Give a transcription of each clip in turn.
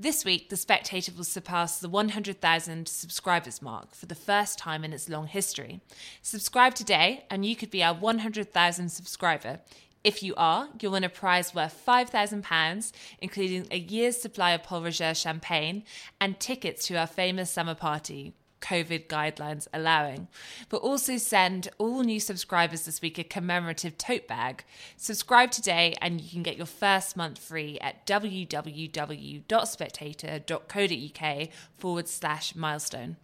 This week, The Spectator will surpass the 100,000 subscribers mark for the first time in its long history. Subscribe today, and you could be our 100,000 subscriber. If you are, you'll win a prize worth £5,000, including a year's supply of Pol Roger champagne and tickets to our famous summer party. COVID guidelines allowing. But also send all new subscribers this week a commemorative tote bag. Subscribe today and you can get your first month free at www.spectator.co.uk forward slash milestone.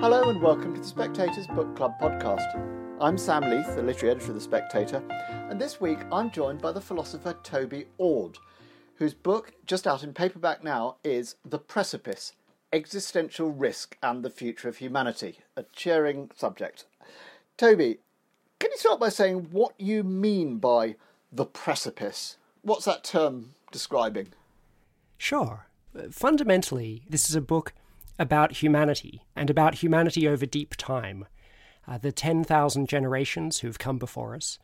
Hello and welcome to the Spectator's Book Club podcast. I'm Sam Leith, the literary editor of The Spectator, and this week I'm joined by the philosopher Toby Ord, whose book, just out in paperback now, is The Precipice Existential Risk and the Future of Humanity, a cheering subject. Toby, can you start by saying what you mean by the precipice? What's that term describing? Sure. Fundamentally, this is a book about humanity and about humanity over deep time. Uh, the 10,000 generations who've come before us,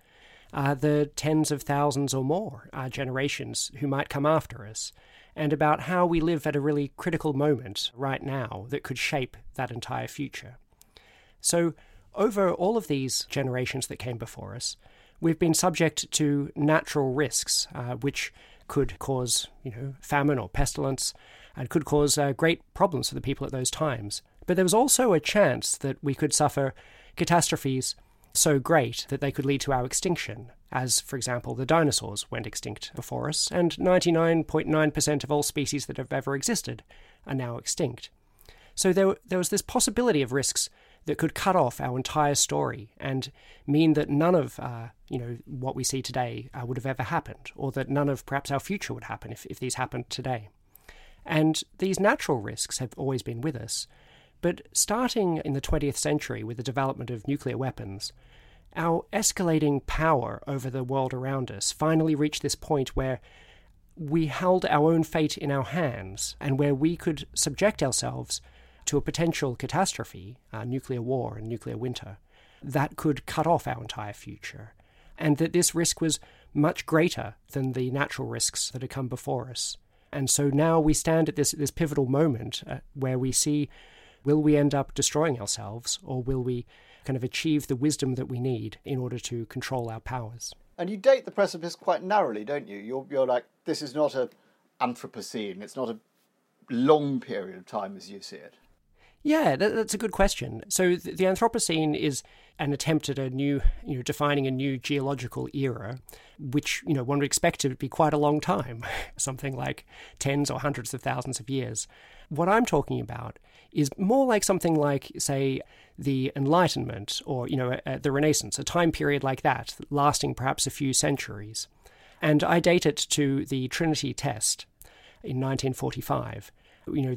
uh, the tens of thousands or more uh, generations who might come after us, and about how we live at a really critical moment right now that could shape that entire future. So, over all of these generations that came before us, we've been subject to natural risks, uh, which could cause, you know, famine or pestilence, and could cause uh, great problems for the people at those times. But there was also a chance that we could suffer catastrophes so great that they could lead to our extinction, as, for example, the dinosaurs went extinct before us, and 99.9% of all species that have ever existed are now extinct. So there, there was this possibility of risks that could cut off our entire story and mean that none of uh, you know what we see today uh, would have ever happened, or that none of perhaps our future would happen if, if these happened today. And these natural risks have always been with us. But starting in the 20th century with the development of nuclear weapons, our escalating power over the world around us finally reached this point where we held our own fate in our hands and where we could subject ourselves to a potential catastrophe, a nuclear war and nuclear winter, that could cut off our entire future. And that this risk was much greater than the natural risks that had come before us. And so now we stand at this, this pivotal moment uh, where we see will we end up destroying ourselves or will we kind of achieve the wisdom that we need in order to control our powers? And you date the precipice quite narrowly, don't you? You're, you're like, this is not a Anthropocene, it's not a long period of time as you see it. Yeah, that, that's a good question. So the, the Anthropocene is an attempt at a new, you know, defining a new geological era, which you know one would expect to be quite a long time, something like tens or hundreds of thousands of years. What I'm talking about is more like something like, say, the Enlightenment or you know uh, the Renaissance, a time period like that, lasting perhaps a few centuries. And I date it to the Trinity test in 1945 you know,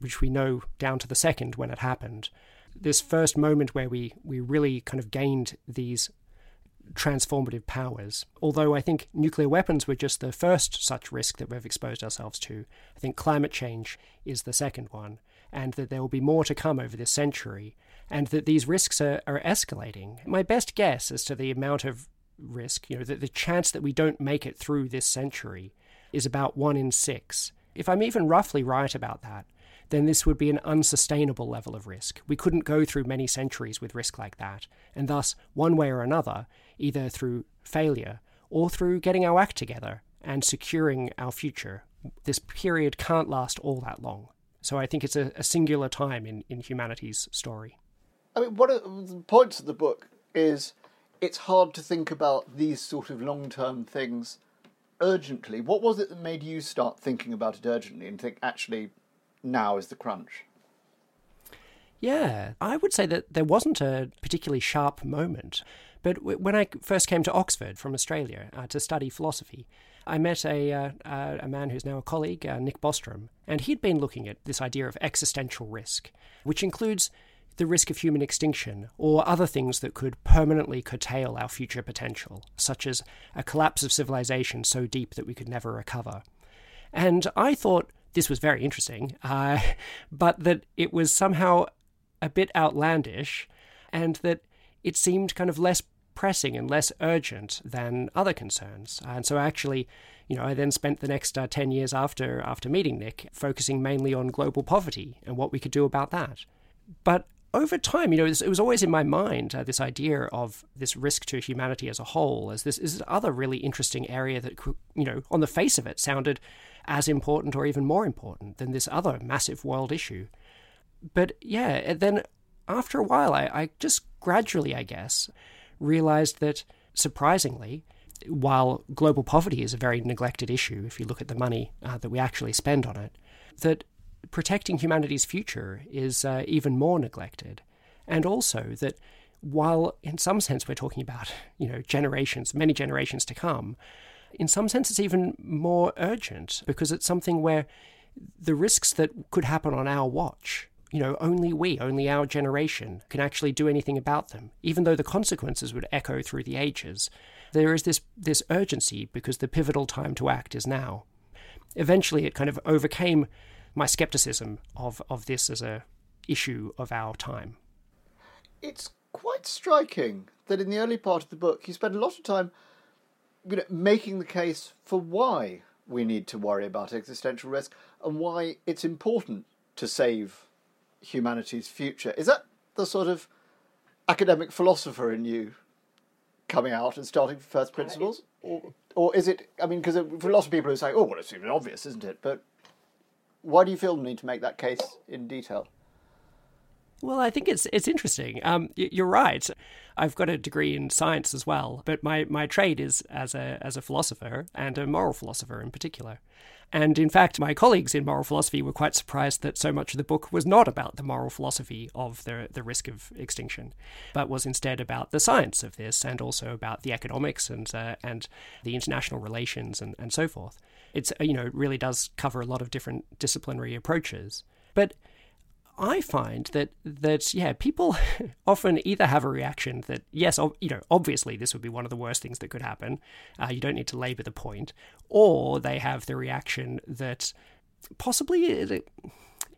which we know down to the second when it happened. This first moment where we, we really kind of gained these transformative powers. Although I think nuclear weapons were just the first such risk that we've exposed ourselves to, I think climate change is the second one, and that there will be more to come over this century, and that these risks are, are escalating. My best guess as to the amount of risk, you know, the, the chance that we don't make it through this century is about one in six. If I'm even roughly right about that, then this would be an unsustainable level of risk. We couldn't go through many centuries with risk like that, and thus, one way or another, either through failure or through getting our act together and securing our future, this period can't last all that long. So I think it's a, a singular time in, in humanity's story. I mean, one of the points of the book is it's hard to think about these sort of long term things urgently. What was it that made you start thinking about it urgently and think, actually, now is the crunch? Yeah, I would say that there wasn't a particularly sharp moment. But when I first came to Oxford from Australia uh, to study philosophy, I met a, uh, uh, a man who's now a colleague, uh, Nick Bostrom, and he'd been looking at this idea of existential risk, which includes the risk of human extinction or other things that could permanently curtail our future potential, such as a collapse of civilization so deep that we could never recover. And I thought this was very interesting, uh, but that it was somehow a bit outlandish and that it seemed kind of less pressing and less urgent than other concerns. And so actually, you know, I then spent the next uh, 10 years after after meeting Nick focusing mainly on global poverty and what we could do about that. But over time, you know, it was always in my mind uh, this idea of this risk to humanity as a whole as this is other really interesting area that, you know, on the face of it sounded as important or even more important than this other massive world issue. But yeah, then after a while, I, I just gradually, I guess, realized that surprisingly, while global poverty is a very neglected issue, if you look at the money uh, that we actually spend on it, that protecting humanity's future is uh, even more neglected. And also that while in some sense we're talking about, you know, generations, many generations to come, in some sense it's even more urgent because it's something where the risks that could happen on our watch, you know, only we, only our generation can actually do anything about them, even though the consequences would echo through the ages. There is this, this urgency because the pivotal time to act is now. Eventually, it kind of overcame my skepticism of, of this as a issue of our time. It's quite striking that in the early part of the book you spend a lot of time you know, making the case for why we need to worry about existential risk and why it's important to save humanity's future. Is that the sort of academic philosopher in you coming out and starting from first principles? Or, or is it, I mean, because for lots of people who say, oh, well, it's even obvious, isn't it? But why do you feel the need to make that case in detail? Well, I think it's it's interesting. Um, you're right. I've got a degree in science as well, but my, my trade is as a as a philosopher and a moral philosopher in particular. And in fact, my colleagues in moral philosophy were quite surprised that so much of the book was not about the moral philosophy of the, the risk of extinction, but was instead about the science of this and also about the economics and, uh, and the international relations and, and so forth. It's, you know, it really does cover a lot of different disciplinary approaches. But I find that that yeah, people often either have a reaction that yes, you know, obviously this would be one of the worst things that could happen. Uh, you don't need to labour the point, or they have the reaction that possibly in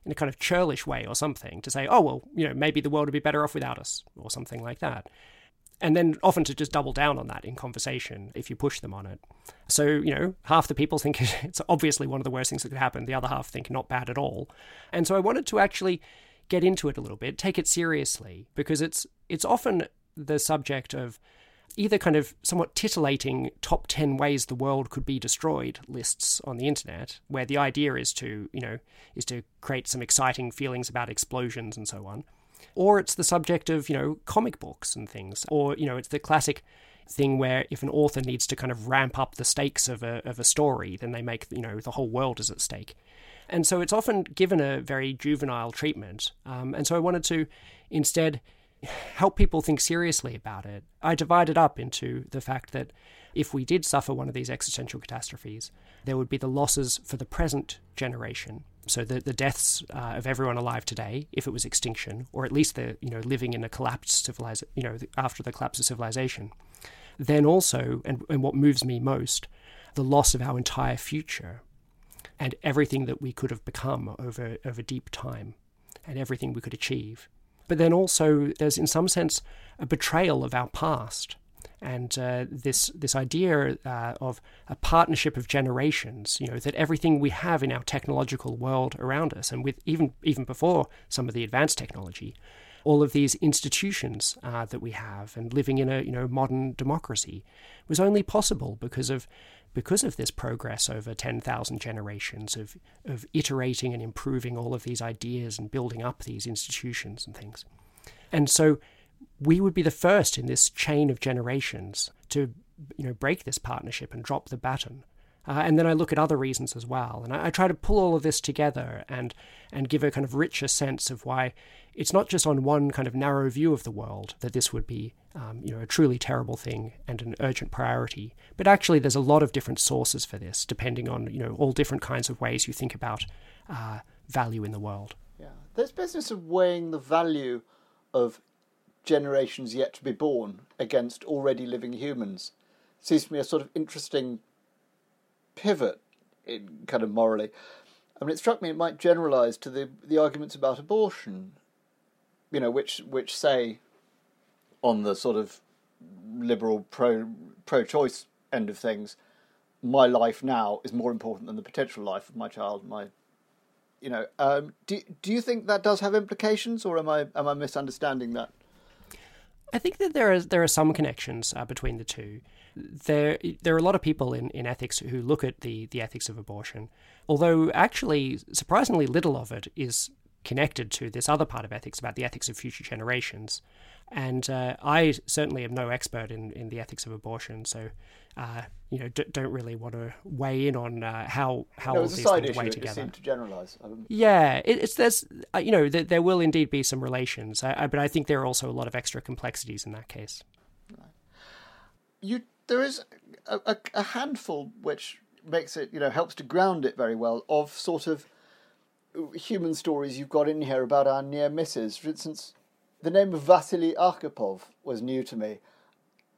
a kind of churlish way or something to say, oh well, you know, maybe the world would be better off without us, or something like that and then often to just double down on that in conversation if you push them on it. So, you know, half the people think it's obviously one of the worst things that could happen, the other half think not bad at all. And so I wanted to actually get into it a little bit, take it seriously, because it's it's often the subject of either kind of somewhat titillating top 10 ways the world could be destroyed lists on the internet where the idea is to you know is to create some exciting feelings about explosions and so on or it's the subject of, you know, comic books and things. Or, you know, it's the classic thing where if an author needs to kind of ramp up the stakes of a, of a story, then they make, you know, the whole world is at stake. And so it's often given a very juvenile treatment. Um, and so I wanted to instead help people think seriously about it. I divided up into the fact that if we did suffer one of these existential catastrophes, there would be the losses for the present generation so the the deaths uh, of everyone alive today, if it was extinction, or at least the you know living in a collapsed civilization, you know after the collapse of civilization, then also and and what moves me most, the loss of our entire future, and everything that we could have become over over deep time, and everything we could achieve. But then also there's in some sense a betrayal of our past and uh, this this idea uh, of a partnership of generations. You know that everything we have in our technological world around us, and with even even before some of the advanced technology, all of these institutions uh, that we have, and living in a you know modern democracy, was only possible because of because of this progress over 10,000 generations of, of iterating and improving all of these ideas and building up these institutions and things. And so we would be the first in this chain of generations to you know break this partnership and drop the baton. Uh, and then I look at other reasons as well, and I, I, try to pull all of this together and and give a kind of richer sense of why it's not just on one kind of narrow view of the world that this would be um, you know a truly terrible thing and an urgent priority, but actually there's a lot of different sources for this, depending on you know all different kinds of ways you think about uh, value in the world. Yeah, there's business of weighing the value of generations yet to be born against already living humans seems to me a sort of interesting pivot in kind of morally. I mean, it struck me it might generalise to the the arguments about abortion, you know, which which say on the sort of liberal pro pro choice end of things, my life now is more important than the potential life of my child. My, you know, um, do do you think that does have implications, or am I am I misunderstanding that? I think that there are there are some connections uh, between the two. There there are a lot of people in, in ethics who look at the the ethics of abortion, although actually surprisingly little of it is connected to this other part of ethics about the ethics of future generations. And uh, I certainly am no expert in, in the ethics of abortion, so uh, you know d- don't really want to weigh in on uh, how how no, all these things issue, weigh together. To generalise. Yeah, it, it's there's uh, you know there, there, will indeed be some relations, I, I, but I think there are also a lot of extra complexities in that case. You there is a, a, a handful which makes it you know helps to ground it very well of sort of human stories you've got in here about our near misses. For instance, the name of Vasily Arkhipov was new to me.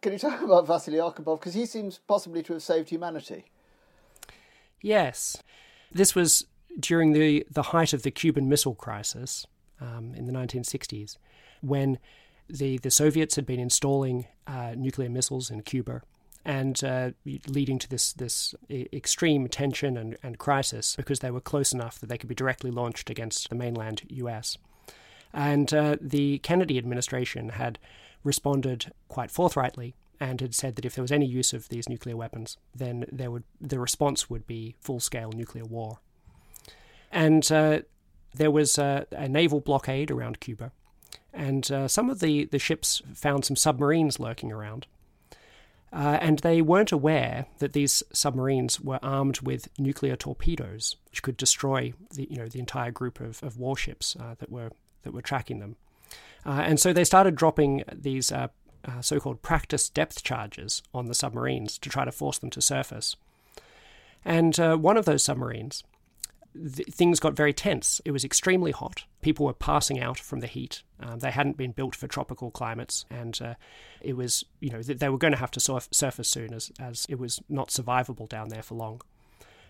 Can you talk about Vasily Arkhipov? Because he seems possibly to have saved humanity. Yes. This was during the, the height of the Cuban Missile Crisis um, in the 1960s, when the, the Soviets had been installing uh, nuclear missiles in Cuba and uh, leading to this this extreme tension and, and crisis because they were close enough that they could be directly launched against the mainland U.S. And uh, the Kennedy administration had responded quite forthrightly and had said that if there was any use of these nuclear weapons, then there would the response would be full scale nuclear war. And uh, there was a naval blockade around Cuba, and uh, some of the, the ships found some submarines lurking around. Uh, and they weren't aware that these submarines were armed with nuclear torpedoes, which could destroy the you know the entire group of, of warships uh, that were that were tracking them. Uh, and so they started dropping these uh, uh, so-called practice depth charges on the submarines to try to force them to surface. And uh, one of those submarines th- things got very tense. It was extremely hot. People were passing out from the heat. Um, they hadn't been built for tropical climates, and uh, it was, you know, they were going to have to surf- surface soon as, as it was not survivable down there for long.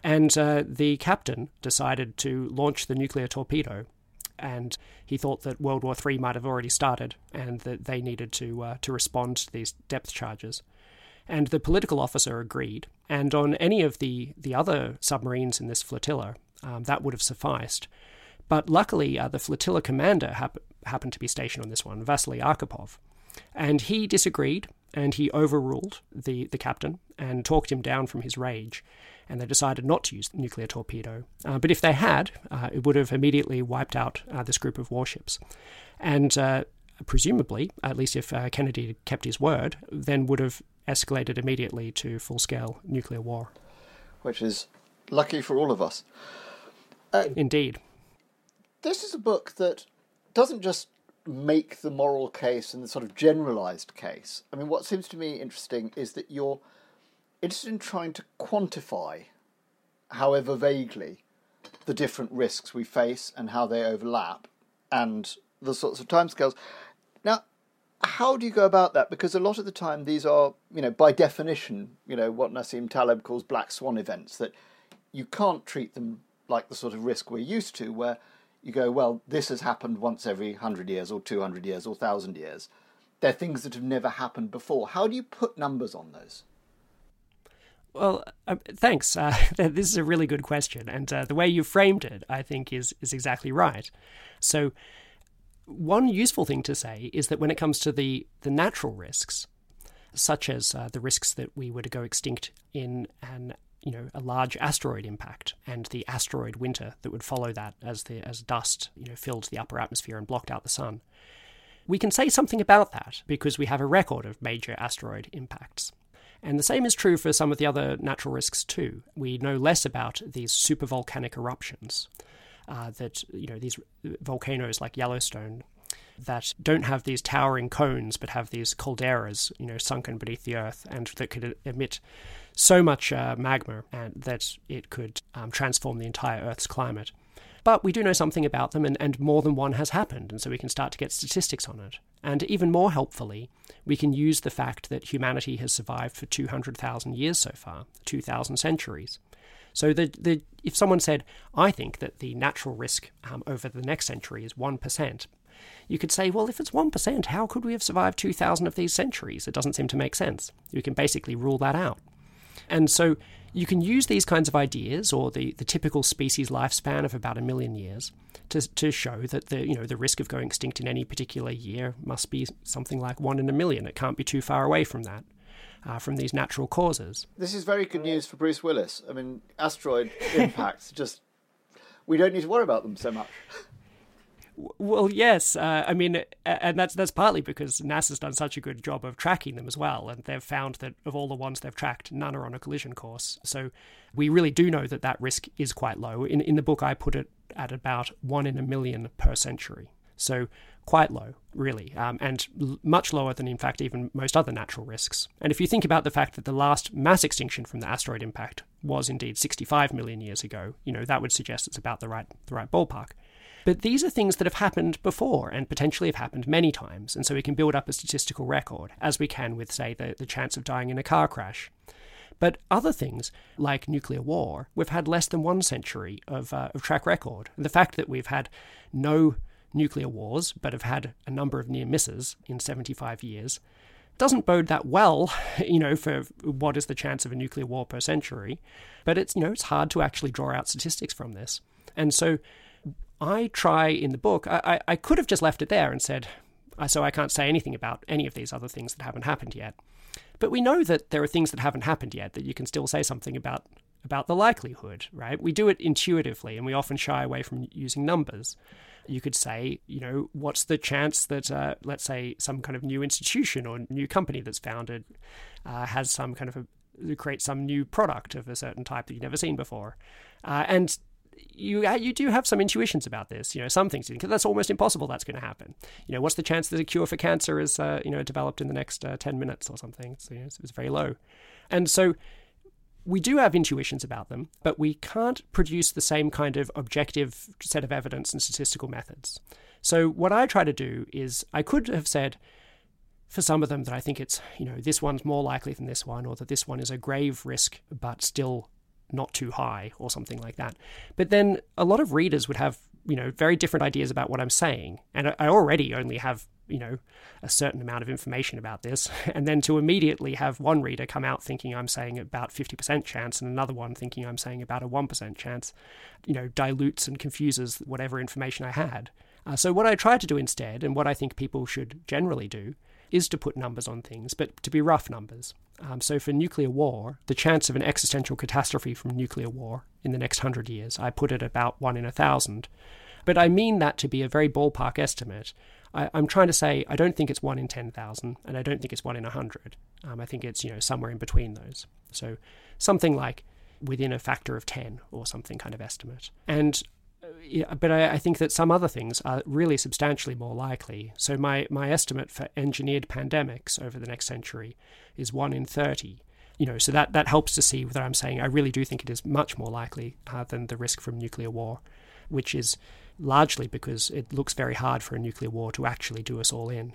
And uh, the captain decided to launch the nuclear torpedo, and he thought that World War III might have already started, and that they needed to uh, to respond to these depth charges. And the political officer agreed. And on any of the, the other submarines in this flotilla, um, that would have sufficed. But luckily, uh, the flotilla commander hap- happened to be stationed on this one, Vasily Arkhipov, and he disagreed and he overruled the, the captain and talked him down from his rage. And they decided not to use the nuclear torpedo. Uh, but if they had, uh, it would have immediately wiped out uh, this group of warships. And uh, presumably, at least if uh, Kennedy had kept his word, then would have escalated immediately to full scale nuclear war. Which is lucky for all of us. Uh, Indeed. This is a book that doesn't just make the moral case and the sort of generalized case. I mean, what seems to me interesting is that you're interested in trying to quantify, however vaguely, the different risks we face and how they overlap and the sorts of timescales. Now, how do you go about that? Because a lot of the time, these are, you know, by definition, you know, what Nassim Taleb calls black swan events, that you can't treat them like the sort of risk we're used to, where you go, well, this has happened once every 100 years or 200 years or 1,000 years. They're things that have never happened before. How do you put numbers on those? Well, uh, thanks. Uh, this is a really good question, and uh, the way you framed it, I think, is is exactly right. So, one useful thing to say is that when it comes to the the natural risks, such as uh, the risks that we were to go extinct in an you know a large asteroid impact and the asteroid winter that would follow that as the as dust you know filled the upper atmosphere and blocked out the sun. We can say something about that because we have a record of major asteroid impacts. And the same is true for some of the other natural risks too. We know less about these supervolcanic eruptions. Uh, that you know these volcanoes like Yellowstone that don't have these towering cones but have these calderas, you know, sunken beneath the earth and that could emit so much uh, magma and that it could um, transform the entire Earth's climate. But we do know something about them, and, and more than one has happened, and so we can start to get statistics on it. And even more helpfully, we can use the fact that humanity has survived for 200,000 years so far, 2,000 centuries. So the, the, if someone said, I think that the natural risk um, over the next century is 1%, you could say, well, if it's 1%, how could we have survived 2,000 of these centuries? It doesn't seem to make sense. You can basically rule that out. And so you can use these kinds of ideas or the, the typical species lifespan of about a million years to, to show that the, you know, the risk of going extinct in any particular year must be something like one in a million. It can't be too far away from that. Uh, from these natural causes. This is very good news for Bruce Willis. I mean, asteroid impacts just we don't need to worry about them so much. Well, yes. Uh, I mean, and that's that's partly because NASA's done such a good job of tracking them as well, and they've found that of all the ones they've tracked, none are on a collision course. So we really do know that that risk is quite low. In in the book, I put it at about one in a million per century. So quite low, really, um, and l- much lower than, in fact, even most other natural risks. And if you think about the fact that the last mass extinction from the asteroid impact was indeed 65 million years ago, you know that would suggest it's about the right the right ballpark. But these are things that have happened before and potentially have happened many times, and so we can build up a statistical record, as we can with, say, the, the chance of dying in a car crash. But other things, like nuclear war, we've had less than one century of, uh, of track record. And the fact that we've had no nuclear wars, but have had a number of near misses in 75 years, doesn't bode that well, you know, for what is the chance of a nuclear war per century. But it's, you know, it's hard to actually draw out statistics from this. And so I try in the book, I, I could have just left it there and said, so I can't say anything about any of these other things that haven't happened yet. But we know that there are things that haven't happened yet that you can still say something about about the likelihood, right? We do it intuitively and we often shy away from using numbers. You could say, you know, what's the chance that, uh, let's say, some kind of new institution or new company that's founded uh, has some kind of a, create some new product of a certain type that you've never seen before? Uh, and you you do have some intuitions about this. You know, some things because that's almost impossible that's going to happen. You know, what's the chance that a cure for cancer is uh, you know developed in the next uh, ten minutes or something? So you know, it's, it's very low, and so we do have intuitions about them, but we can't produce the same kind of objective set of evidence and statistical methods. So what I try to do is I could have said for some of them that I think it's, you know, this one's more likely than this one, or that this one is a grave risk but still not too high or something like that. But then a lot of readers would have, you know, very different ideas about what I'm saying. And I already only have, you know, a certain amount of information about this. And then to immediately have one reader come out thinking I'm saying about 50% chance and another one thinking I'm saying about a 1% chance, you know, dilutes and confuses whatever information I had. Uh, so what I try to do instead, and what I think people should generally do, is to put numbers on things, but to be rough numbers. Um, so for nuclear war, the chance of an existential catastrophe from nuclear war in the next hundred years, I put it about one in a thousand. But I mean that to be a very ballpark estimate. I, am trying to say I don't think it's one in 10,000, and I don't think it's one in 100. Um, I think it's, you know, somewhere in between those. So something like within a factor of 10 or something kind of estimate. And yeah, but I, I, think that some other things are really substantially more likely. So my, my estimate for engineered pandemics over the next century is one in thirty. You know, so that that helps to see whether I'm saying I really do think it is much more likely uh, than the risk from nuclear war, which is largely because it looks very hard for a nuclear war to actually do us all in.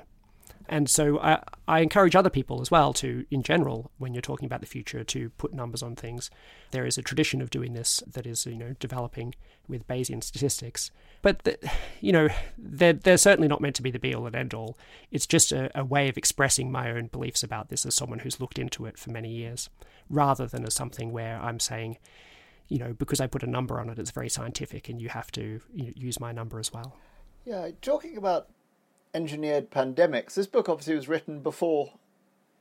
And so I, I, encourage other people as well to, in general, when you're talking about the future, to put numbers on things. There is a tradition of doing this that is, you know, developing with Bayesian statistics. But, the, you know, they're, they're certainly not meant to be the be all and end all. It's just a, a way of expressing my own beliefs about this as someone who's looked into it for many years, rather than as something where I'm saying, you know, because I put a number on it, it's very scientific and you have to you know, use my number as well. Yeah, talking about engineered pandemics. This book obviously was written before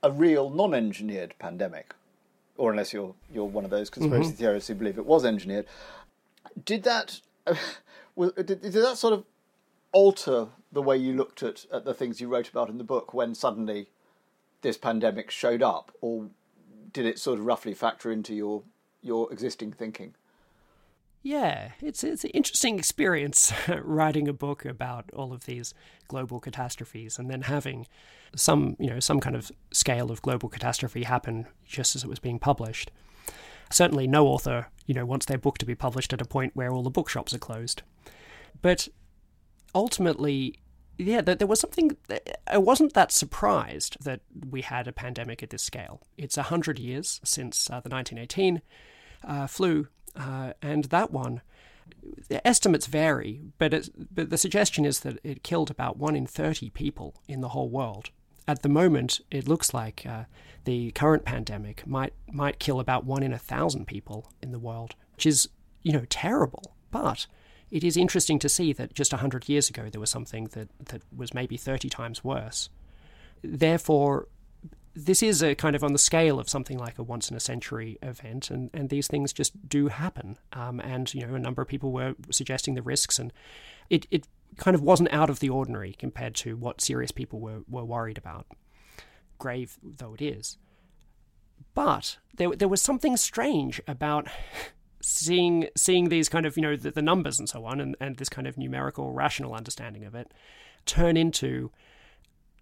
a real non-engineered pandemic, or unless you're you're one of those conspiracy mm-hmm. theorists who believe it was engineered. Did that did, did that sort of alter the way you looked at, at the things you wrote about in the book when suddenly this pandemic showed up, or did it sort of roughly factor into your your existing thinking? Yeah, it's it's an interesting experience writing a book about all of these global catastrophes and then having some, you know, some kind of scale of global catastrophe happen just as it was being published. Certainly no author, you know, wants their book to be published at a point where all the bookshops are closed. But ultimately, yeah, there was something. I wasn't that surprised that we had a pandemic at this scale. It's a hundred years since uh, the 1918 uh, flu uh, and that one the estimates vary, but, but the suggestion is that it killed about 1 in 30 people in the whole world. At the moment, it looks like uh, the current pandemic might, might kill about 1 in a 1,000 people in the world, which is, you know, terrible. But it is interesting to see that just 100 years ago there was something that, that was maybe 30 times worse. Therefore, this is a kind of on the scale of something like a once in a century event, and, and these things just do happen. Um, and you know, a number of people were suggesting the risks, and it, it kind of wasn't out of the ordinary compared to what serious people were, were worried about, grave though it is. But there, there was something strange about seeing seeing these kind of you know the, the numbers and so on, and, and this kind of numerical rational understanding of it turn into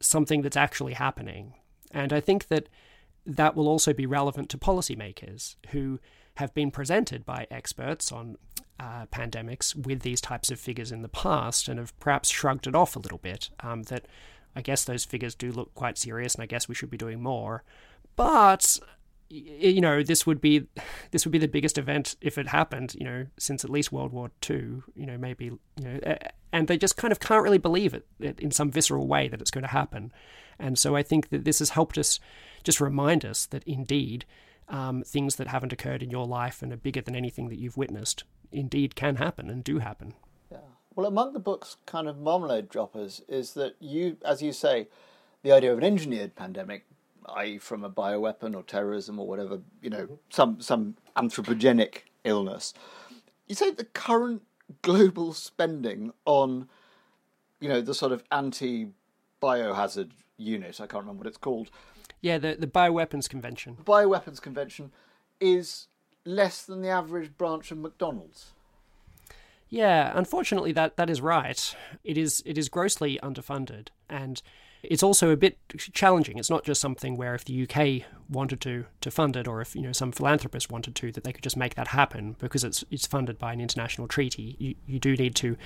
something that's actually happening and I think that that will also be relevant to policymakers who have been presented by experts on uh, pandemics with these types of figures in the past and have perhaps shrugged it off a little bit. Um, that I guess those figures do look quite serious, and I guess we should be doing more. But you know, this would be this would be the biggest event if it happened. You know, since at least World War II. You know, maybe you know, and they just kind of can't really believe it in some visceral way that it's going to happen. And so I think that this has helped us just remind us that indeed um, things that haven't occurred in your life and are bigger than anything that you've witnessed indeed can happen and do happen. Yeah. Well, among the book's kind of marmalade droppers is that you, as you say, the idea of an engineered pandemic, i.e., from a bioweapon or terrorism or whatever, you know, some some anthropogenic illness. You say the current global spending on, you know, the sort of anti biohazard unit. I can't remember what it's called. Yeah, the the bioweapons convention. The Bioweapons convention is less than the average branch of McDonald's. Yeah, unfortunately, that that is right. It is it is grossly underfunded, and it's also a bit challenging. It's not just something where if the UK wanted to to fund it, or if you know some philanthropist wanted to, that they could just make that happen because it's it's funded by an international treaty. You you do need to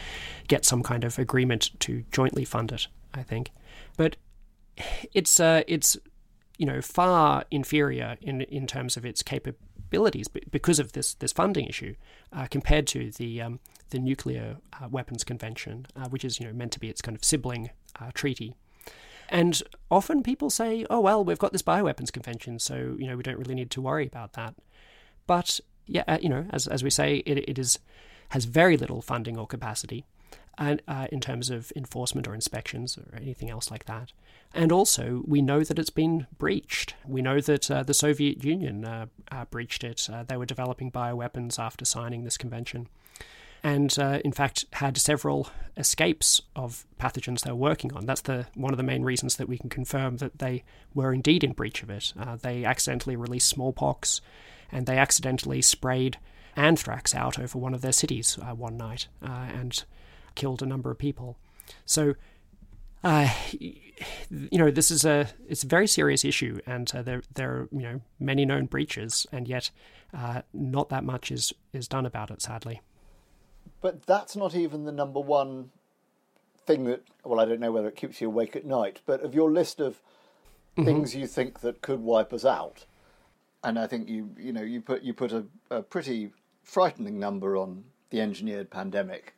get some kind of agreement to jointly fund it. I think, but it's uh, it's you know far inferior in in terms of its capabilities because of this this funding issue uh, compared to the um, the nuclear uh, weapons convention, uh, which is you know meant to be its kind of sibling uh, treaty. And often people say, "Oh well, we've got this bioweapons convention, so you know we don't really need to worry about that." But yeah, uh, you know, as as we say, it, it is has very little funding or capacity and, uh, in terms of enforcement or inspections or anything else like that. And also, we know that it's been breached. We know that uh, the Soviet Union uh, uh breached it. Uh, they were developing bioweapons after signing this convention. And uh, in fact, had several escapes of pathogens they were working on. That's the one of the main reasons that we can confirm that they were indeed in breach of it. they accidentally released smallpox, and they accidentally sprayed anthrax out over one of their cities one night. and killed a number of people. So, uh, you know, this is a it's a very serious issue, and uh, there there are you know many known breaches, and yet uh, not that much is is done about it, sadly. But that's not even the number one thing that. Well, I don't know whether it keeps you awake at night, but of your list of mm-hmm. things you think that could wipe us out, and I think you you know you put you put a, a pretty frightening number on the engineered pandemic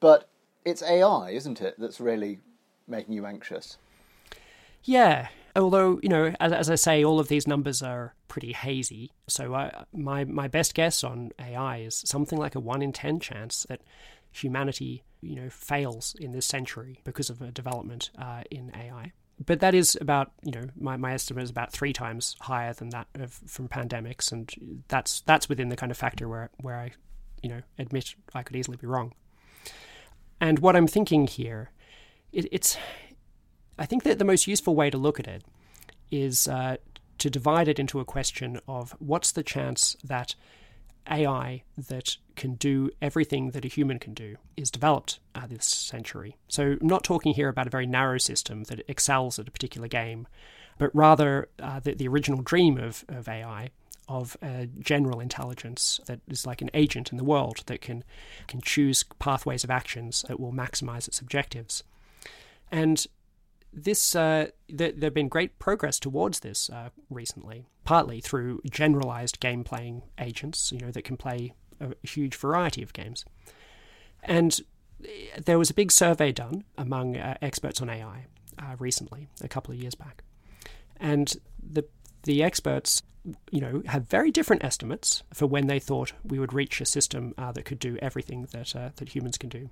but it's AI, isn't it, that's really making you anxious? Yeah. Although, you know, as, as I say, all of these numbers are pretty hazy. So I, my, my best guess on AI is something like a 1 in 10 chance that humanity, you know, fails in this century because of a development uh, in AI. But that is about, you know, my, my estimate is about three times higher than that of, from pandemics, and that's that's within the kind of factor where where I, you know, admit I could easily be wrong. And what I'm thinking here, it, it's, I think that the most useful way to look at it is uh, to divide it into a question of what's the chance that AI that can do everything that a human can do is developed uh, this century. So I'm not talking here about a very narrow system that excels at a particular game, but rather uh, the, the original dream of, of AI of a general intelligence that is like an agent in the world that can can choose pathways of actions that will maximize its objectives. And this uh, there, there have been great progress towards this uh, recently, partly through generalized game playing agents, you know, that can play a huge variety of games. And there was a big survey done among uh, experts on AI uh, recently, a couple of years back, and the the experts, you know, have very different estimates for when they thought we would reach a system uh, that could do everything that uh, that humans can do.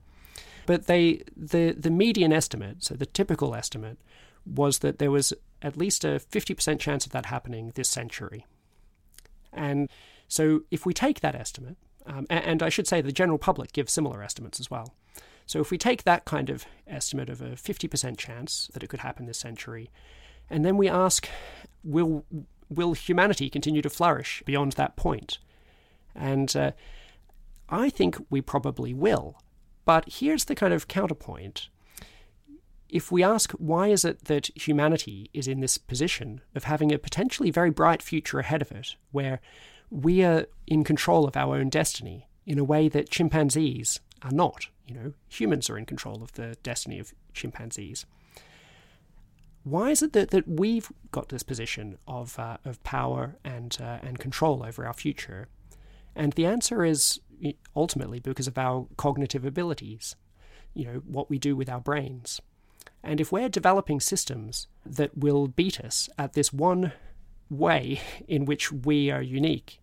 But they the the median estimate, so the typical estimate, was that there was at least a fifty percent chance of that happening this century. And so, if we take that estimate, um, and, and I should say the general public give similar estimates as well. So if we take that kind of estimate of a 50% chance that it could happen this century, and then we ask, will will humanity continue to flourish beyond that point? And uh, I think we probably will. But here's the kind of counterpoint. If we ask why is it that humanity is in this position of having a potentially very bright future ahead of it, where we are in control of our own destiny in a way that chimpanzees are not. You know, humans are in control of the destiny of chimpanzees. Why is it that, that we've got this position of, uh, of power and, uh, and control over our future? And the answer is ultimately because of our cognitive abilities, you know, what we do with our brains. And if we're developing systems that will beat us at this one way in which we are unique,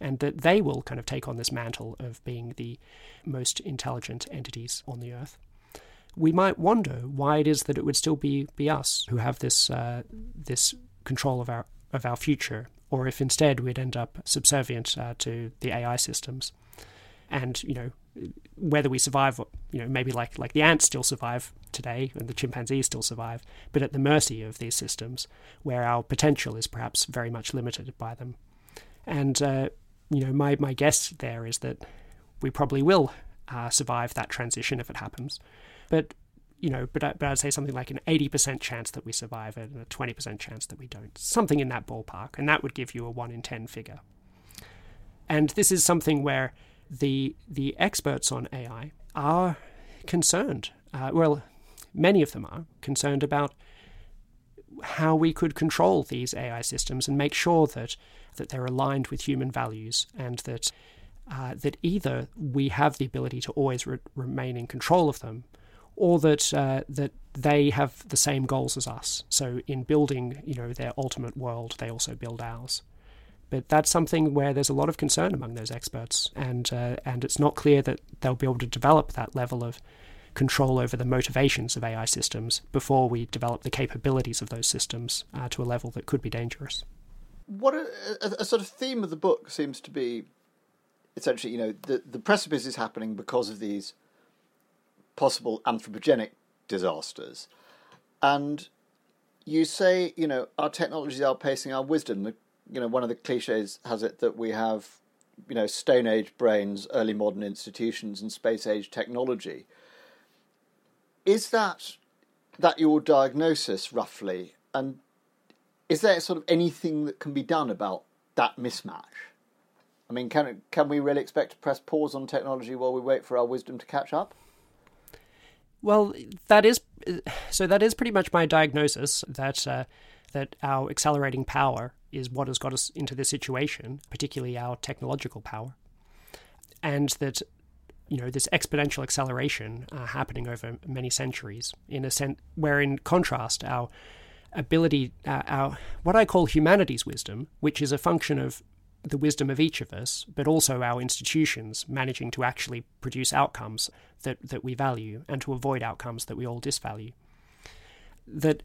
and that they will kind of take on this mantle of being the most intelligent entities on the earth. We might wonder why it is that it would still be, be us who have this uh, this control of our of our future, or if instead we'd end up subservient uh, to the AI systems, and you know whether we survive, you know maybe like like the ants still survive today and the chimpanzees still survive, but at the mercy of these systems, where our potential is perhaps very much limited by them, and uh, you know, my, my guess there is that we probably will uh, survive that transition if it happens. But you know, but, I, but I'd say something like an 80% chance that we survive it and a 20% chance that we don't. Something in that ballpark. And that would give you a 1 in 10 figure. And this is something where the, the experts on AI are concerned. Uh, well, many of them are concerned about how we could control these AI systems and make sure that that they're aligned with human values, and that uh, that either we have the ability to always re- remain in control of them, or that uh, that they have the same goals as us. So in building, you know, their ultimate world, they also build ours. But that's something where there's a lot of concern among those experts, and uh, and it's not clear that they'll be able to develop that level of control over the motivations of AI systems before we develop the capabilities of those systems uh, to a level that could be dangerous what a, a, a, sort of theme of the book seems to be essentially, you know, the, the precipice is happening because of these possible anthropogenic disasters. And you say, you know, our technology is outpacing our wisdom. You know, one of the cliches has it that we have, you know, Stone Age brains, early modern institutions, and space age technology. Is that that your diagnosis roughly? And is there sort of anything that can be done about that mismatch? I mean, can can we really expect to press pause on technology while we wait for our wisdom to catch up? Well, that is so. That is pretty much my diagnosis. That uh, that our accelerating power is what has got us into this situation, particularly our technological power, and that you know this exponential acceleration uh, happening over many centuries. In a sense, where in contrast, our ability, uh, our what I call humanity's wisdom, which is a function of the wisdom of each of us, but also our institutions managing to actually produce outcomes that, that we value and to avoid outcomes that we all disvalue. That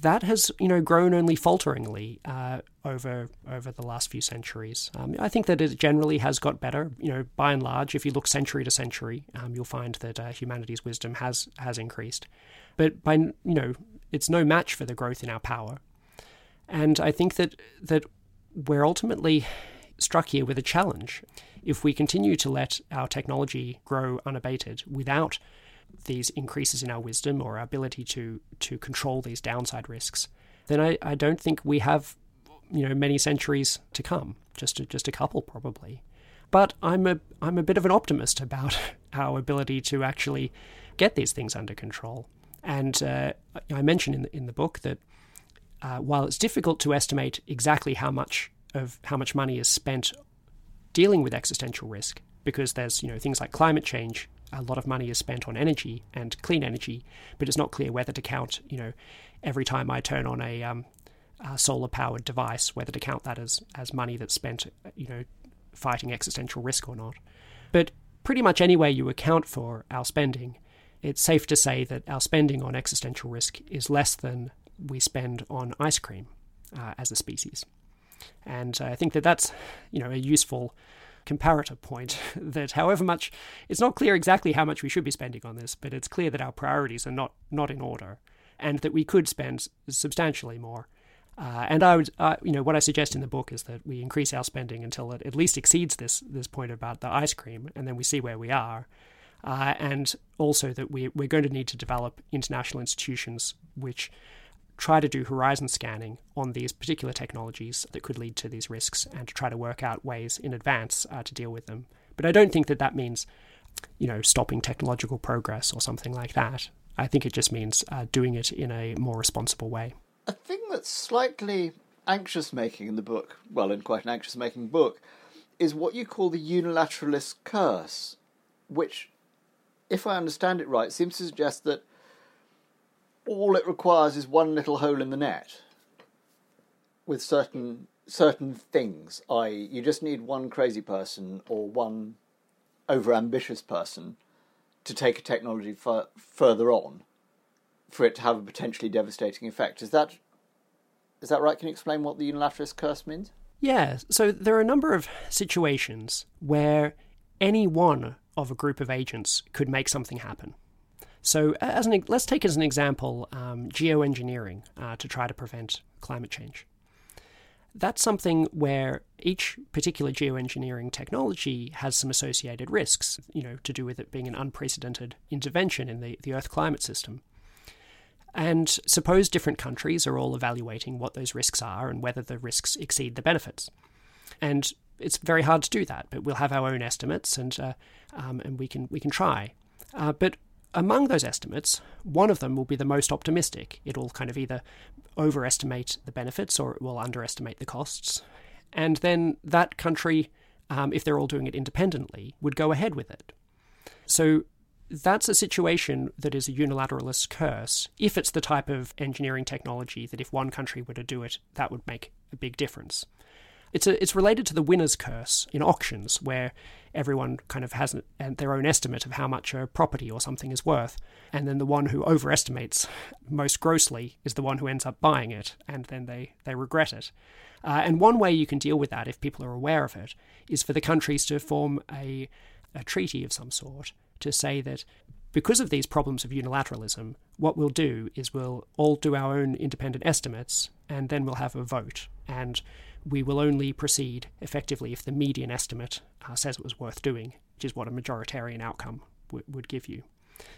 that has you know grown only falteringly uh, over over the last few centuries. Um, I think that it generally has got better. You know, by and large, if you look century to century, um, you'll find that uh, humanity's wisdom has has increased. But by you know, it's no match for the growth in our power. And I think that that we're ultimately struck here with a challenge. If we continue to let our technology grow unabated without these increases in our wisdom or our ability to to control these downside risks, then I, I don't think we have you know many centuries to come. Just a, just a couple probably. But I'm a I'm a bit of an optimist about our ability to actually get these things under control. And uh, I mention in the, in the book that uh, while it's difficult to estimate exactly how much of how much money is spent dealing with existential risk because there's you know things like climate change. A lot of money is spent on energy and clean energy, but it's not clear whether to count you know every time I turn on a, um, a solar powered device whether to count that as as money that's spent you know fighting existential risk or not. But pretty much any way you account for our spending, it's safe to say that our spending on existential risk is less than we spend on ice cream uh, as a species. And I think that that's, you know, a useful comparator point that however much it's not clear exactly how much we should be spending on this, but it's clear that our priorities are not not in order and that we could spend substantially more. Uh, and I would, uh, you know, what I suggest in the book is that we increase our spending until it at least exceeds this this point about the ice cream, and then we see where we are. Uh, and also that we, we're going to need to develop international institutions which try to do horizon scanning on these particular technologies that could lead to these risks and to try to work out ways in advance uh, to deal with them. But I don't think that that means, you know, stopping technological progress or something like that. I think it just means uh, doing it in a more responsible way. A thing that's slightly anxious making in the book, well, in quite an anxious making book, is what you call the unilateralist curse, which, if I understand it right, seems to suggest that all it requires is one little hole in the net with certain certain things. I.e., you just need one crazy person or one over ambitious person to take a technology further on for it to have a potentially devastating effect. Is that is that right? Can you explain what the unilateralist curse means? Yeah. So there are a number of situations where any one of a group of agents could make something happen. So, as an, let's take as an example um, geoengineering uh, to try to prevent climate change. That's something where each particular geoengineering technology has some associated risks, you know, to do with it being an unprecedented intervention in the, the Earth climate system. And suppose different countries are all evaluating what those risks are and whether the risks exceed the benefits. And it's very hard to do that, but we'll have our own estimates and, uh, um, and we, can, we can try. Uh, but among those estimates, one of them will be the most optimistic. It'll kind of either overestimate the benefits or it will underestimate the costs. And then that country, um, if they're all doing it independently, would go ahead with it. So that's a situation that is a unilateralist curse if it's the type of engineering technology that if one country were to do it, that would make a big difference. It's a, it's related to the winner's curse in auctions, where everyone kind of has their own estimate of how much a property or something is worth, and then the one who overestimates most grossly is the one who ends up buying it, and then they, they regret it. Uh, and one way you can deal with that, if people are aware of it, is for the countries to form a, a treaty of some sort to say that because of these problems of unilateralism, what we'll do is we'll all do our own independent estimates, and then we'll have a vote. And we will only proceed effectively if the median estimate uh, says it was worth doing, which is what a majoritarian outcome w- would give you.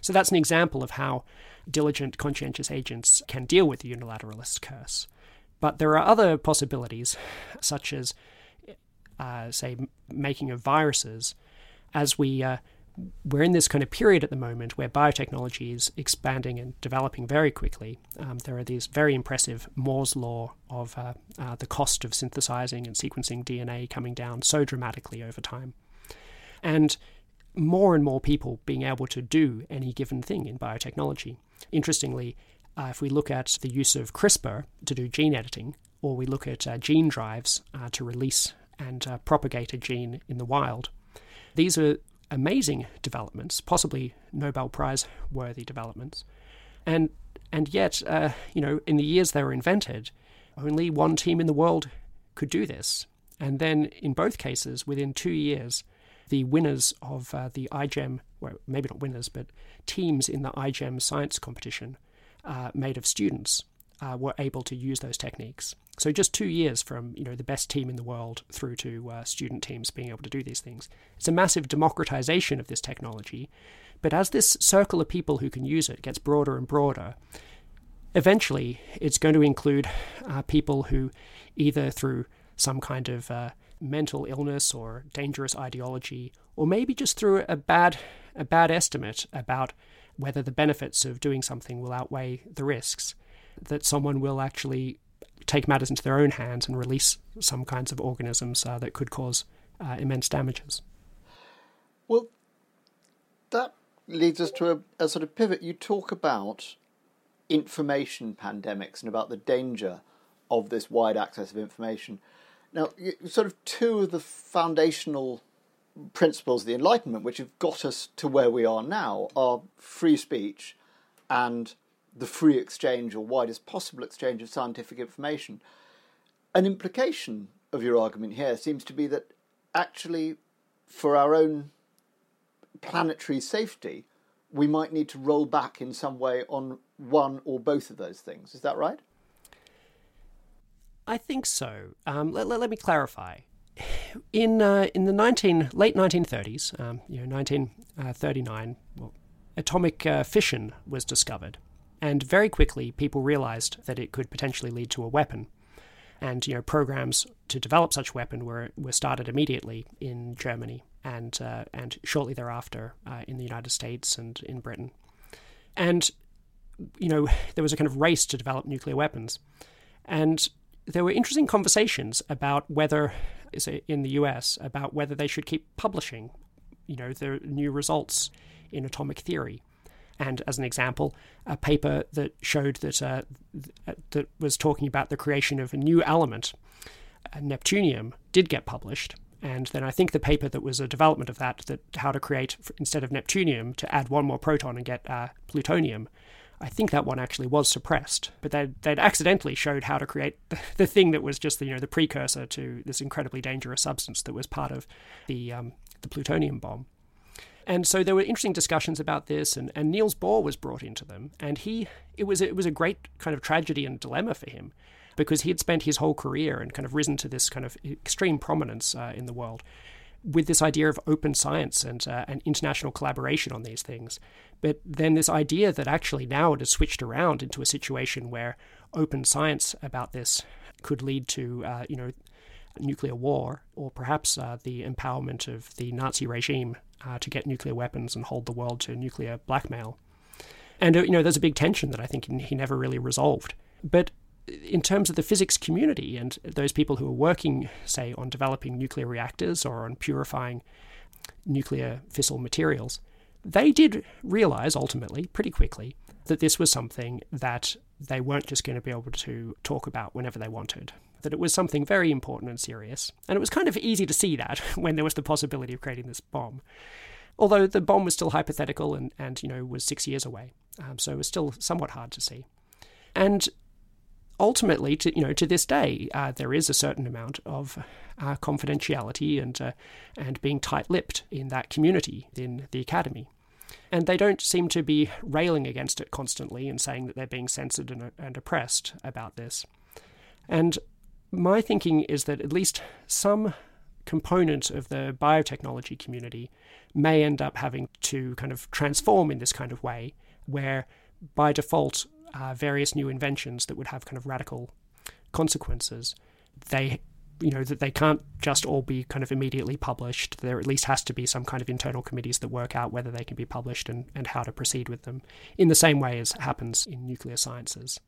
So that's an example of how diligent, conscientious agents can deal with the unilateralist curse. But there are other possibilities, such as, uh, say, making of viruses, as we uh, we're in this kind of period at the moment where biotechnology is expanding and developing very quickly. Um, there are these very impressive Moore's law of uh, uh, the cost of synthesizing and sequencing DNA coming down so dramatically over time. And more and more people being able to do any given thing in biotechnology. Interestingly, uh, if we look at the use of CRISPR to do gene editing, or we look at uh, gene drives uh, to release and uh, propagate a gene in the wild, these are amazing developments, possibly Nobel Prize worthy developments. And and yet, uh, you know, in the years they were invented, only one team in the world could do this. And then, in both cases, within two years, the winners of uh, the iGEM, well, maybe not winners, but teams in the iGEM science competition uh, made of students uh, were able to use those techniques. So just two years from you know the best team in the world through to uh, student teams being able to do these things. It's a massive democratization of this technology. But as this circle of people who can use it gets broader and broader, eventually it's going to include uh, people who either through some kind of uh, mental illness or dangerous ideology, or maybe just through a bad a bad estimate about whether the benefits of doing something will outweigh the risks that someone will actually take matters into their own hands and release some kinds of organisms uh, that could cause uh, immense damages. Well, that leads us to a, a sort of pivot. You talk about information pandemics and about the danger of this wide access of information. Now, sort of two of the foundational principles of the Enlightenment, which have got us to where we are now, are free speech and the free exchange or widest possible exchange of scientific information. An implication of your argument here seems to be that actually, for our own planetary safety, we might need to roll back in some way on one or both of those things. Is that right? I think so. Um, let, let, let, me clarify. In uh, in the 19, late 1930s, um, you know, 1939, well, atomic uh, fission was discovered, and very quickly people realized that it could potentially lead to a weapon. And you know, programs to develop such weapon were were started immediately in Germany and uh, and shortly thereafter uh, in the United States and in Britain. And you know, there was a kind of race to develop nuclear weapons, and there were interesting conversations about whether, in the U.S., about whether they should keep publishing, you know, their new results in atomic theory. And as an example, a paper that showed that uh, that was talking about the creation of a new element, uh, neptunium, did get published and then I think the paper that was a development of that, that how to create instead of neptunium to add one more proton and get uh, plutonium. I think that one actually was suppressed, but they'd, they'd accidentally showed how to create the, the, thing that was just the, you know the precursor to this incredibly dangerous substance that was part of the um, the plutonium bomb. And so there were interesting discussions about this, and, and Niels Bohr was brought into them, and he it was it was a great kind of tragedy and dilemma for him because he had spent his whole career and kind of risen to this kind of extreme prominence uh, in the world with this idea of open science and, uh, and international collaboration on these things. But then this idea that actually now it has switched around into a situation where open science about this could lead to, uh, you know, nuclear war or perhaps uh, the empowerment of the Nazi regime uh, to get nuclear weapons and hold the world to nuclear blackmail. And, uh, you know, there's a big tension that I think he never really resolved. But in terms of the physics community and those people who are working, say, on developing nuclear reactors or on purifying nuclear fissile materials, they did realize ultimately, pretty quickly, that this was something that they weren't just going to be able to talk about whenever they wanted. That it was something very important and serious. And it was kind of easy to see that when there was the possibility of creating this bomb. Although the bomb was still hypothetical and, and you know, was six years away. Um, so it was still somewhat hard to see. And ultimately, to you know, to this day, uh, there is a certain amount of uh, confidentiality and uh, and being tight-lipped in that community in the academy, and they don't seem to be railing against it constantly and saying that they're being censored and, and oppressed about this. And my thinking is that at least some component of the biotechnology community may end up having to kind of transform in this kind of way, where by default uh, various new inventions that would have kind of radical consequences, they you know that they can't just all be kind of immediately published. There at least has to be some kind of internal committees that work out whether they can be published and, and how to proceed with them in the same way as happens in nuclear sciences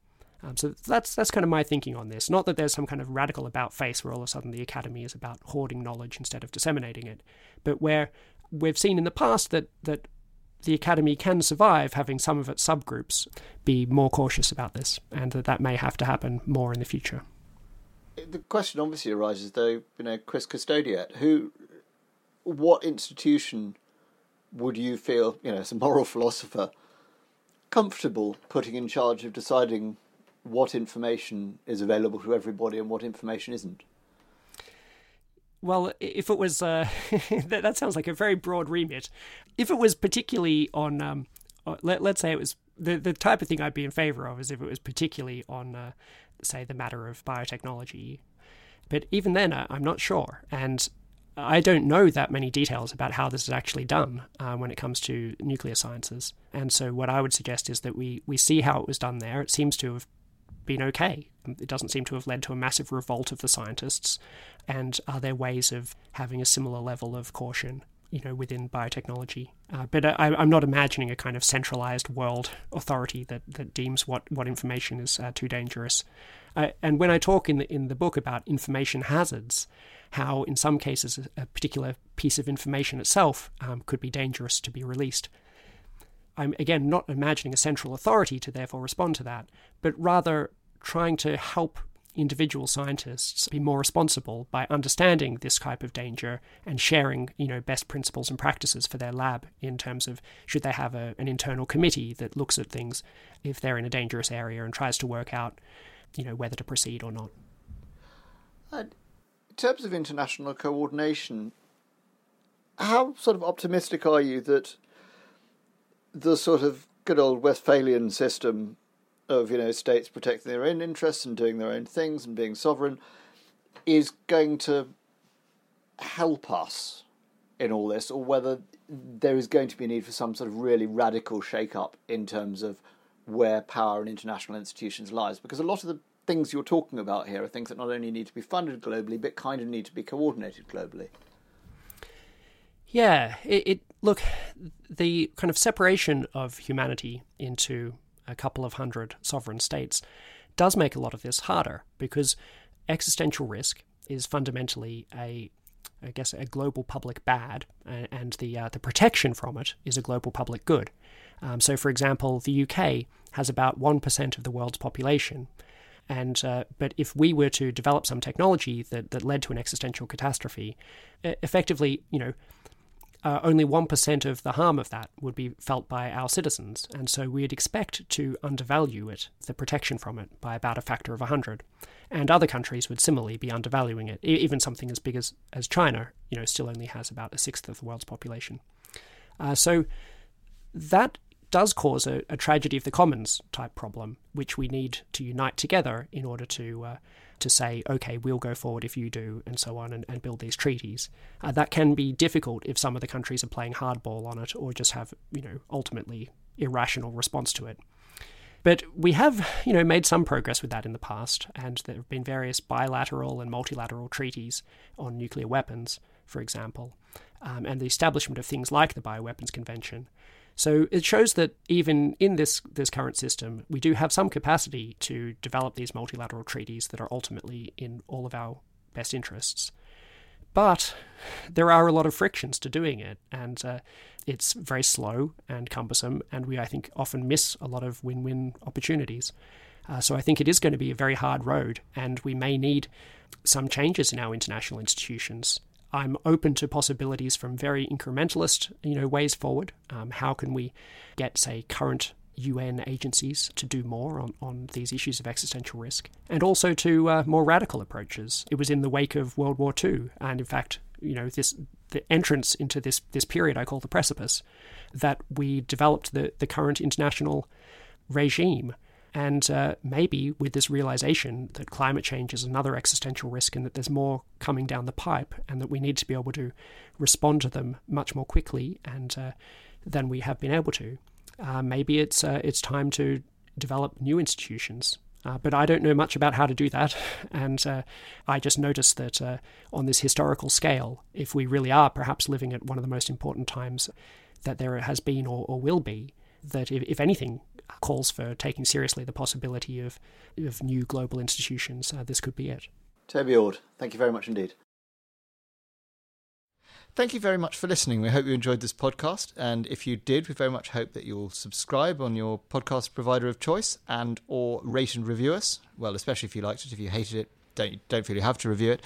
um, so that's that's kind of my thinking on this not that there's some kind of radical about face where all of a sudden the academy is about hoarding knowledge instead of disseminating it but where we've seen in the past that that the Academy can survive having some of its subgroups be more cautious about this, and that that may have to happen more in the future. The question obviously arises, though, you know, Quis custodiet, who, what institution would you feel, you know, as a moral philosopher, comfortable putting in charge of deciding what information is available to everybody and what information isn't? Well, if it was, uh, that, that, sounds like a very broad remit. If it was particularly on, um, uh, let, us say it was the, the type of thing I'd be in favor of is if it was particularly on, uh, say, the matter of biotechnology. But even then, uh, I'm not sure. And I don't know that many details about how this is actually done uh, when it comes to nuclear sciences. And so, what I would suggest is that we, we see how it was done there. It seems to have been okay. It doesn't seem to have led to a massive revolt of the scientists. And are there ways of having a similar level of caution you know, within biotechnology. Uh, but I, am not imagining a kind of centralized world authority that, that deems what, what information is uh, too dangerous. Uh, and when I talk in the, in the book about information hazards, how in some cases a particular piece of information itself um, could be dangerous to be released. I'm again not imagining a central authority to therefore respond to that, but rather trying to help individual scientists be more responsible by understanding this type of danger and sharing you know best principles and practices for their lab in terms of should they have a, an internal committee that looks at things if they're in a dangerous area and tries to work out you know whether to proceed or not. And in terms of international coordination how sort of optimistic are you that the sort of good old Westphalian system of you know states protecting their own interests and doing their own things and being sovereign is going to help us in all this, or whether there is going to be a need for some sort of really radical shake-up in terms of where power in international institutions lies. Because a lot of the things you're talking about here are things that not only need to be funded globally, but kind of need to be coordinated globally. Yeah, it, it look the kind of separation of humanity into a couple of hundred sovereign states does make a lot of this harder because existential risk is fundamentally a I guess a global public bad, and the uh, the protection from it is a global public good. Um, so, for example, the UK has about one percent of the world's population, and uh, but if we were to develop some technology that that led to an existential catastrophe, effectively, you know, uh, only 1% of the harm of that would be felt by our citizens, and so we'd expect to undervalue it, the protection from it, by about a factor of 100. And other countries would similarly be undervaluing it. Even something as big as, as China, you know, still only has about a sixth of the world's population. Uh, so that does cause a, a, tragedy of the commons type problem, which we need to unite together in order to uh, to say, okay, we'll go forward if you do, and so on, and, and build these treaties. Uh, that can be difficult if some of the countries are playing hardball on it or just have, you know, ultimately irrational response to it. But we have, you know, made some progress with that in the past, and there have been various bilateral and multilateral treaties on nuclear weapons, for example, um, and the establishment of things like the Bioweapons Convention. So it shows that even in this this current system, we do have some capacity to develop these multilateral treaties that are ultimately in all of our best interests. But there are a lot of frictions to doing it, and uh, it's very slow and cumbersome, and we, I think, often miss a lot of win win opportunities. Uh, so I think it is going to be a very hard road, and we may need some changes in our international institutions I'm open to possibilities from very incrementalist, you know, ways forward. Um, how can we get, say, current UN agencies to do more on, on these issues of existential risk, and also to uh, more radical approaches. It was in the wake of World War II, and in fact, you know, this the entrance into this this period I call the precipice, that we developed the the current international regime and uh, maybe with this realization that climate change is another existential risk and that there's more coming down the pipe and that we need to be able to respond to them much more quickly and uh, than we have been able to, uh, maybe it's uh, it's time to develop new institutions. Uh, but I don't know much about how to do that, and uh, I just noticed that on this historical scale, if we really are perhaps living at one of the most important times that there has been or, or will be, that if, if anything calls for taking seriously the possibility of, of new global institutions, uh, this could be it. Toby Ord, thank you very much indeed. Thank you very much for listening. We hope you enjoyed this podcast, and if you did, we very much hope that you'll subscribe on your podcast provider of choice and or rate and review us. Well, especially if you liked it. If you hated it, don't don't feel you have to review it.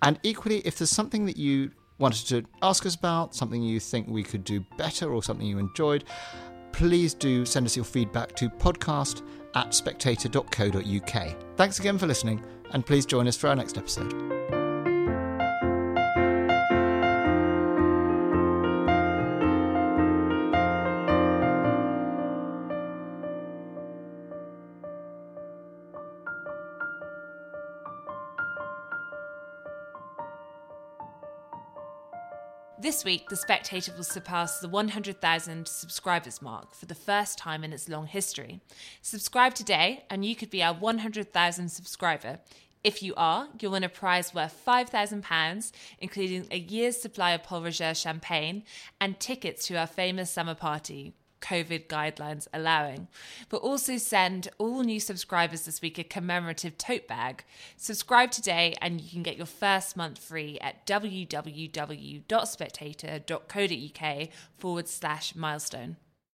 And equally, if there's something that you wanted to ask us about, something you think we could do better, or something you enjoyed, please do send us your feedback to podcast at spectator.co.uk. Thanks again for listening, and please join us for our next episode. This week, The Spectator will surpass the 100,000 subscribers mark for the first time in its long history. Subscribe today, and you could be our 100,000 subscriber If you are, you'll win a prize worth £5,000, including a year's supply of Pol Roger champagne and tickets to our famous summer party. COVID guidelines allowing. But also send all new subscribers this week a commemorative tote bag. Subscribe today and you can get your first month free at www.spectator.co.uk forward slash milestone.